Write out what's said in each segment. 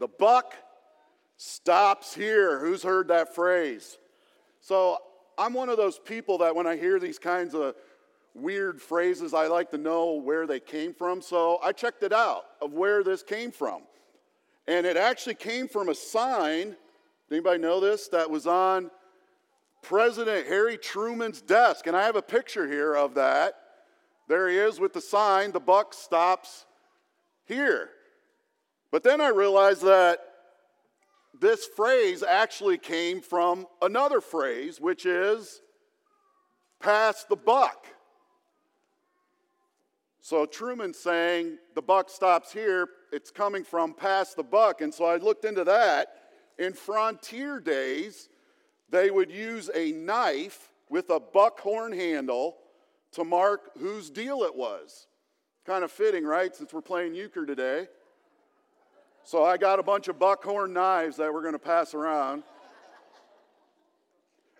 The buck stops here. Who's heard that phrase? So I'm one of those people that when I hear these kinds of weird phrases, I like to know where they came from. So I checked it out of where this came from. And it actually came from a sign, anybody know this, that was on President Harry Truman's desk. And I have a picture here of that. There he is with the sign, the buck stops here. But then I realized that this phrase actually came from another phrase, which is pass the buck. So Truman's saying the buck stops here, it's coming from pass the buck. And so I looked into that. In frontier days, they would use a knife with a buckhorn handle to mark whose deal it was. Kind of fitting, right? Since we're playing euchre today. So I got a bunch of buckhorn knives that we're going to pass around.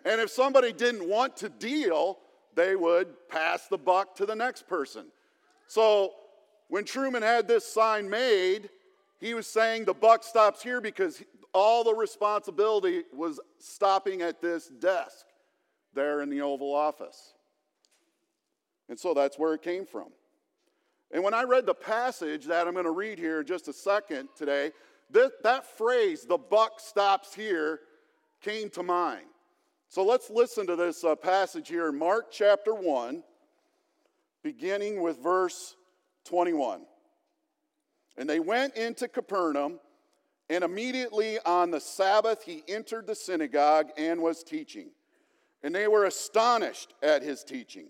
And if somebody didn't want to deal, they would pass the buck to the next person. So when Truman had this sign made, he was saying the buck stops here because all the responsibility was stopping at this desk there in the Oval Office. And so that's where it came from. And when I read the passage that I'm going to read here in just a second today, that, that phrase, the buck stops here, came to mind. So let's listen to this uh, passage here in Mark chapter 1, beginning with verse 21. And they went into Capernaum, and immediately on the Sabbath he entered the synagogue and was teaching. And they were astonished at his teaching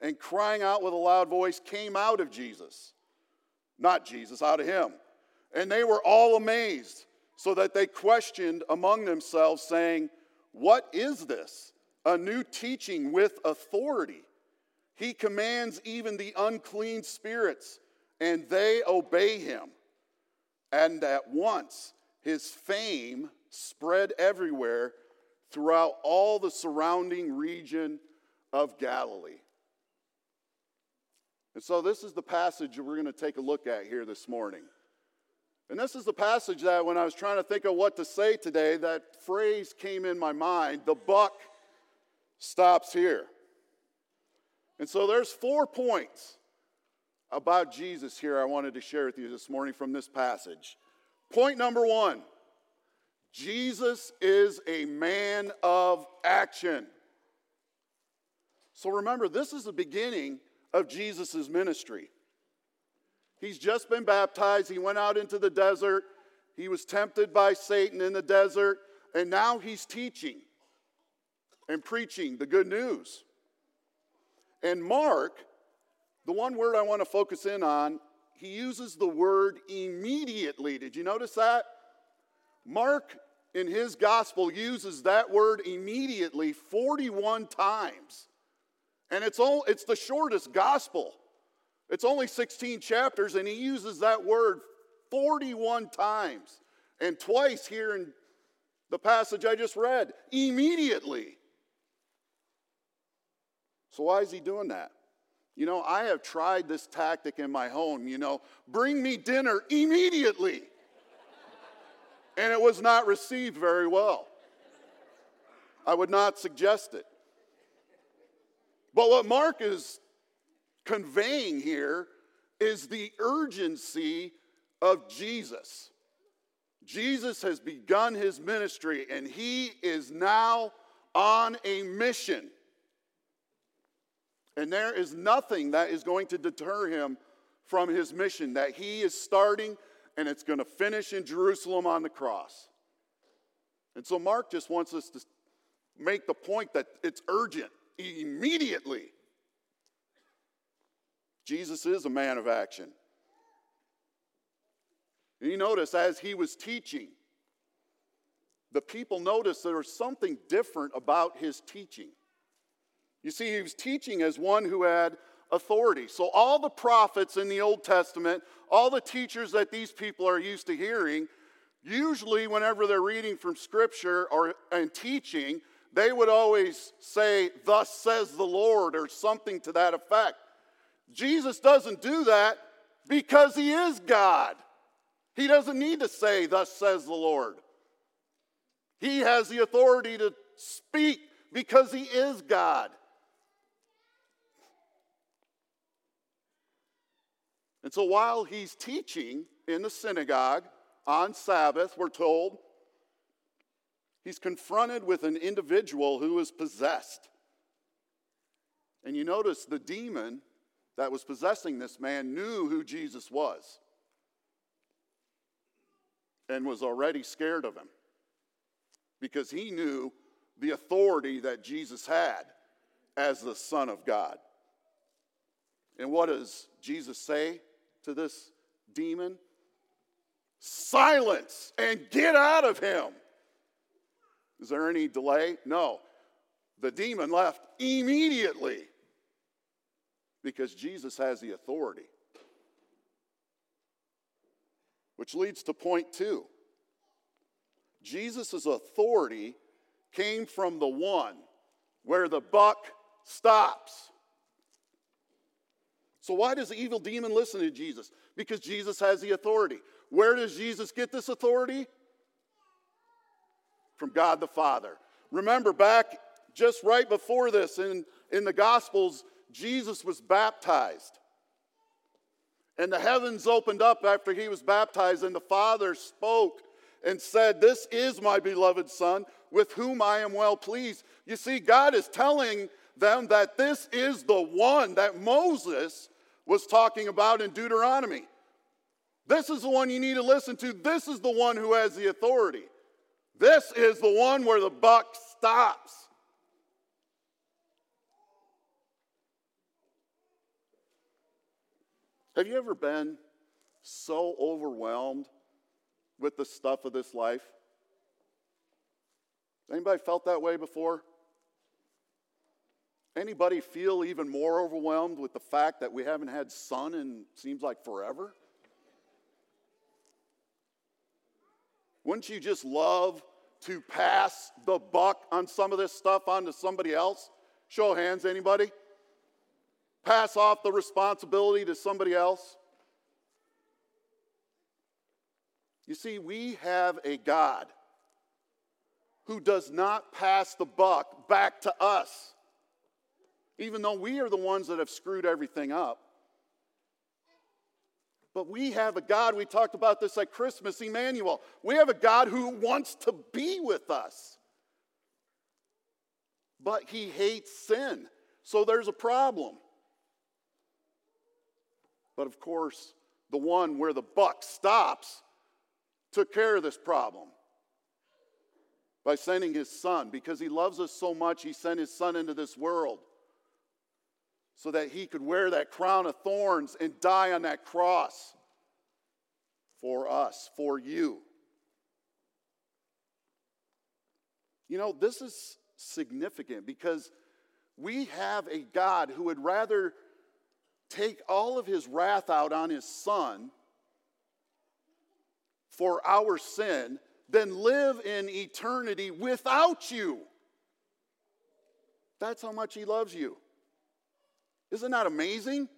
and crying out with a loud voice came out of Jesus. Not Jesus, out of him. And they were all amazed, so that they questioned among themselves, saying, What is this? A new teaching with authority. He commands even the unclean spirits, and they obey him. And at once his fame spread everywhere throughout all the surrounding region of Galilee. And so, this is the passage we're going to take a look at here this morning. And this is the passage that when I was trying to think of what to say today, that phrase came in my mind the buck stops here. And so, there's four points about Jesus here I wanted to share with you this morning from this passage. Point number one Jesus is a man of action. So remember, this is the beginning of Jesus' ministry. He's just been baptized. He went out into the desert. He was tempted by Satan in the desert. And now he's teaching and preaching the good news. And Mark, the one word I want to focus in on, he uses the word immediately. Did you notice that? Mark, in his gospel, uses that word immediately 41 times. And it's, all, it's the shortest gospel. It's only 16 chapters, and he uses that word 41 times. And twice here in the passage I just read, immediately. So, why is he doing that? You know, I have tried this tactic in my home, you know, bring me dinner immediately. and it was not received very well. I would not suggest it. But what Mark is conveying here is the urgency of Jesus. Jesus has begun his ministry and he is now on a mission. And there is nothing that is going to deter him from his mission that he is starting and it's going to finish in Jerusalem on the cross. And so Mark just wants us to make the point that it's urgent immediately. Jesus is a man of action. You notice as he was teaching, the people noticed there was something different about his teaching. You see, he was teaching as one who had authority. So, all the prophets in the Old Testament, all the teachers that these people are used to hearing, usually, whenever they're reading from Scripture or and teaching, they would always say, Thus says the Lord, or something to that effect. Jesus doesn't do that because he is God. He doesn't need to say, Thus says the Lord. He has the authority to speak because he is God. And so while he's teaching in the synagogue on Sabbath, we're told, he's confronted with an individual who is possessed. And you notice the demon that was possessing this man knew who Jesus was and was already scared of him because he knew the authority that Jesus had as the Son of God. And what does Jesus say to this demon? Silence and get out of him. Is there any delay? No. The demon left immediately because Jesus has the authority. Which leads to point two Jesus' authority came from the one where the buck stops. So, why does the evil demon listen to Jesus? Because Jesus has the authority. Where does Jesus get this authority? From God the Father. Remember, back just right before this in, in the Gospels, Jesus was baptized. And the heavens opened up after he was baptized, and the Father spoke and said, This is my beloved Son, with whom I am well pleased. You see, God is telling them that this is the one that Moses was talking about in Deuteronomy. This is the one you need to listen to. This is the one who has the authority. This is the one where the buck stops. Have you ever been so overwhelmed with the stuff of this life? Anybody felt that way before? Anybody feel even more overwhelmed with the fact that we haven't had sun in seems like forever? Wouldn't you just love to pass the buck on some of this stuff onto somebody else? Show hands, anybody? Pass off the responsibility to somebody else? You see, we have a God who does not pass the buck back to us, even though we are the ones that have screwed everything up. But we have a God, we talked about this at Christmas, Emmanuel. We have a God who wants to be with us. But he hates sin. So there's a problem. But of course, the one where the buck stops took care of this problem by sending his son. Because he loves us so much, he sent his son into this world so that he could wear that crown of thorns and die on that cross for us, for you. You know, this is significant because we have a God who would rather take all of his wrath out on his son for our sin than live in eternity without you. That's how much He loves you. Isn't that amazing?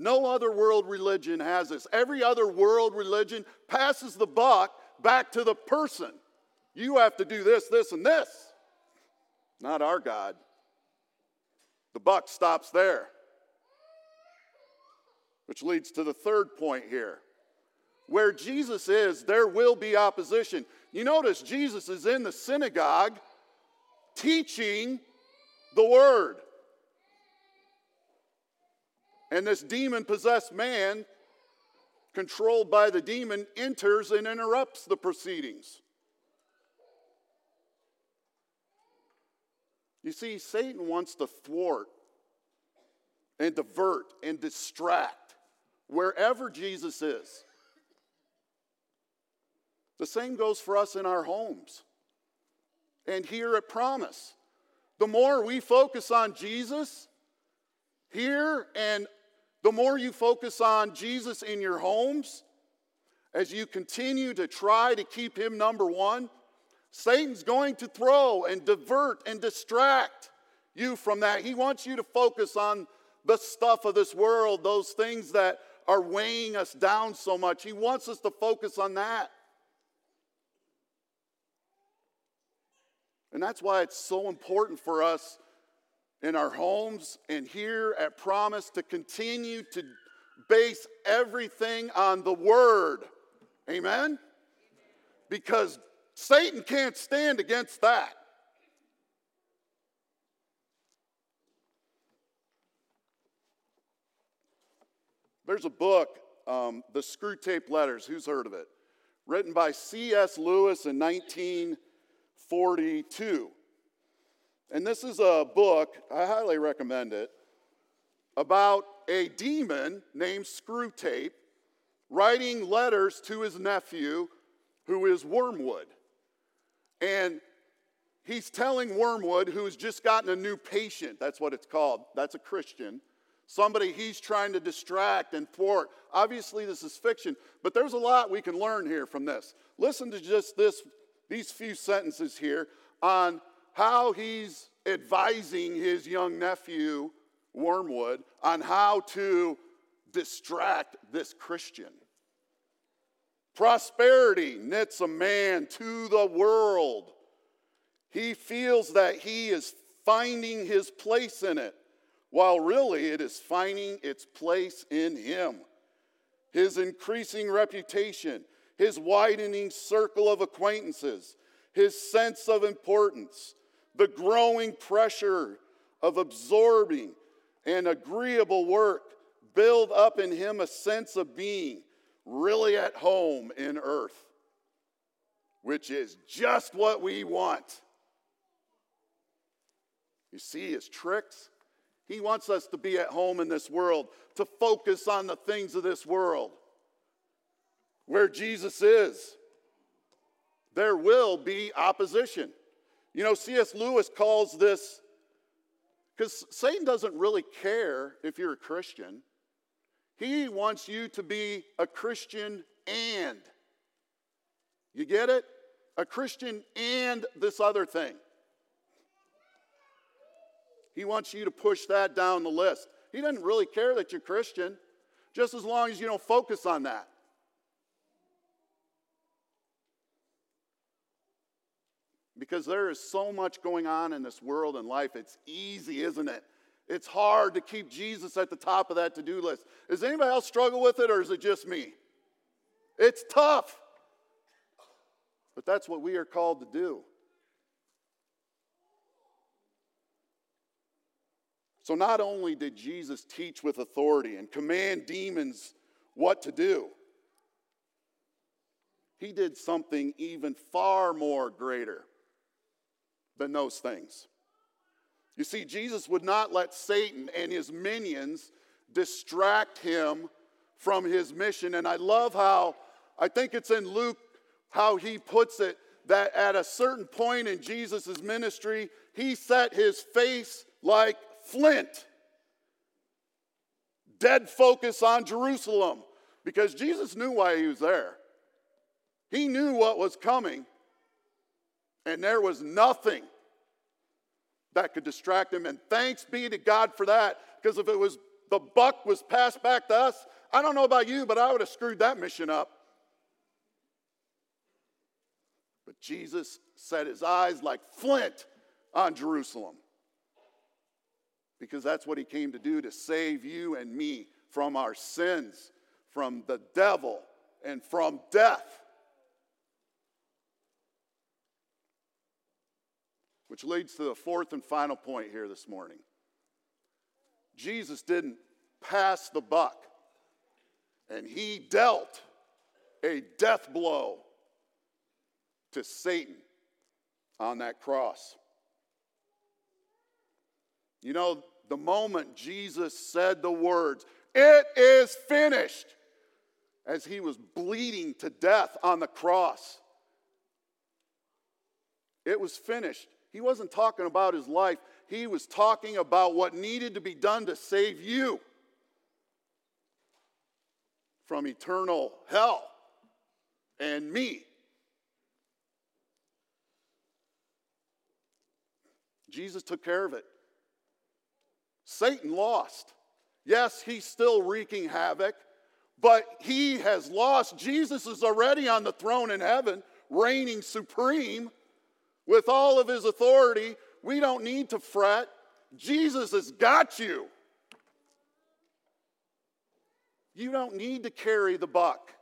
No other world religion has this. Every other world religion passes the buck back to the person. You have to do this, this, and this. Not our God. The buck stops there. Which leads to the third point here. Where Jesus is, there will be opposition. You notice Jesus is in the synagogue teaching the word. And this demon possessed man, controlled by the demon, enters and interrupts the proceedings. You see, Satan wants to thwart and divert and distract wherever Jesus is. The same goes for us in our homes and here at Promise. The more we focus on Jesus here and the more you focus on Jesus in your homes, as you continue to try to keep him number one, Satan's going to throw and divert and distract you from that. He wants you to focus on the stuff of this world, those things that are weighing us down so much. He wants us to focus on that. And that's why it's so important for us in our homes and here at Promise to continue to base everything on the Word. Amen? Because Satan can't stand against that. There's a book, um, The Screwtape Letters. Who's heard of it? Written by C.S. Lewis in 1942. And this is a book, I highly recommend it, about a demon named Screwtape writing letters to his nephew, who is Wormwood. And he's telling Wormwood, who's just gotten a new patient, that's what it's called, that's a Christian, somebody he's trying to distract and thwart. Obviously, this is fiction, but there's a lot we can learn here from this. Listen to just this, these few sentences here on how he's advising his young nephew, Wormwood, on how to distract this Christian. Prosperity knits a man to the world. He feels that he is finding his place in it while really it is finding its place in him. His increasing reputation, his widening circle of acquaintances, his sense of importance, the growing pressure of absorbing and agreeable work build up in him a sense of being really at home in earth, which is just what we want. You see his tricks? He wants us to be at home in this world, to focus on the things of this world. Where Jesus is, there will be opposition. You know, C.S. Lewis calls this, because Satan doesn't really care if you're a Christian. He wants you to be a Christian and. You get it? A Christian and this other thing. He wants you to push that down the list. He doesn't really care that you're Christian, just as long as you don't focus on that. Because there is so much going on in this world and life. It's easy, isn't it? It's hard to keep Jesus at the top of that to do list. Does anybody else struggle with it or is it just me? It's tough. But that's what we are called to do. So, not only did Jesus teach with authority and command demons what to do, he did something even far more greater than those things. You see, Jesus would not let Satan and his minions distract him from his mission. And I love how, I think it's in Luke, how he puts it that at a certain point in Jesus' ministry, he set his face like flint. Dead focus on Jerusalem because Jesus knew why he was there. He knew what was coming, and there was nothing that could distract him. And thanks be to God for that, because if it was the buck was passed back to us, I don't know about you, but I would have screwed that mission up. But Jesus set his eyes like flint on Jerusalem because that's what he came to do to save you and me from our sins, from the devil, and from death. Which leads to the fourth and final point here this morning. Jesus didn't pass the buck, and he dealt a death blow to Satan on that cross. You know, the moment Jesus said the words, It is finished. As he was bleeding to death on the cross, it was finished. He wasn't talking about his life, he was talking about what needed to be done to save you from eternal hell and me. Jesus took care of it. Satan lost. Yes, he's still wreaking havoc, but he has lost. Jesus is already on the throne in heaven, reigning supreme with all of his authority. We don't need to fret. Jesus has got you. You don't need to carry the buck.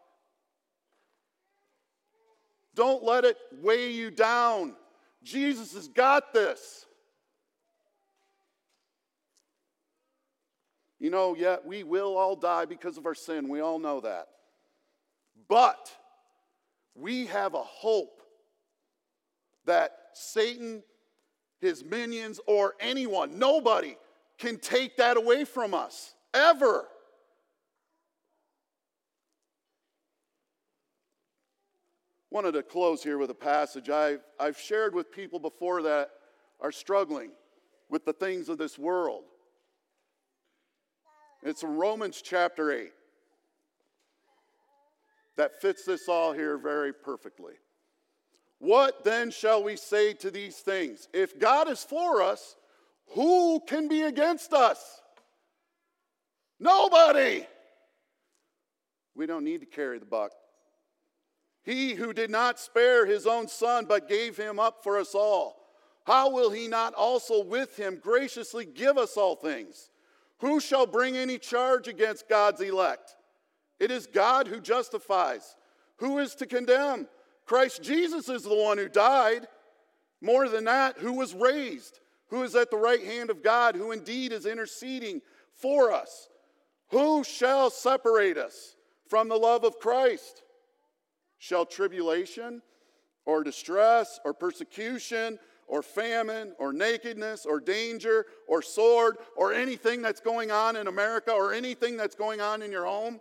Don't let it weigh you down. Jesus has got this. You know, yet we will all die because of our sin. We all know that. But we have a hope that Satan, his minions, or anyone, nobody can take that away from us, ever. Wanted to close here with a passage I've, I've shared with people before that are struggling with the things of this world. It's Romans chapter 8 that fits this all here very perfectly. What then shall we say to these things? If God is for us, who can be against us? Nobody. We don't need to carry the buck. He who did not spare his own son, but gave him up for us all, how will he not also with him graciously give us all things? Who shall bring any charge against God's elect? It is God who justifies. Who is to condemn? Christ Jesus is the one who died. More than that, who was raised, who is at the right hand of God, who indeed is interceding for us. Who shall separate us from the love of Christ? Shall tribulation or distress or persecution or famine or nakedness or danger or sword or anything that's going on in America or anything that's going on in your home?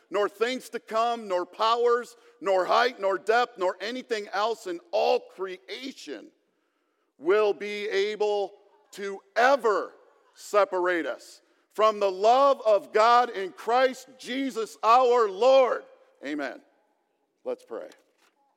nor things to come, nor powers, nor height, nor depth, nor anything else in all creation will be able to ever separate us from the love of God in Christ Jesus our Lord. Amen. Let's pray.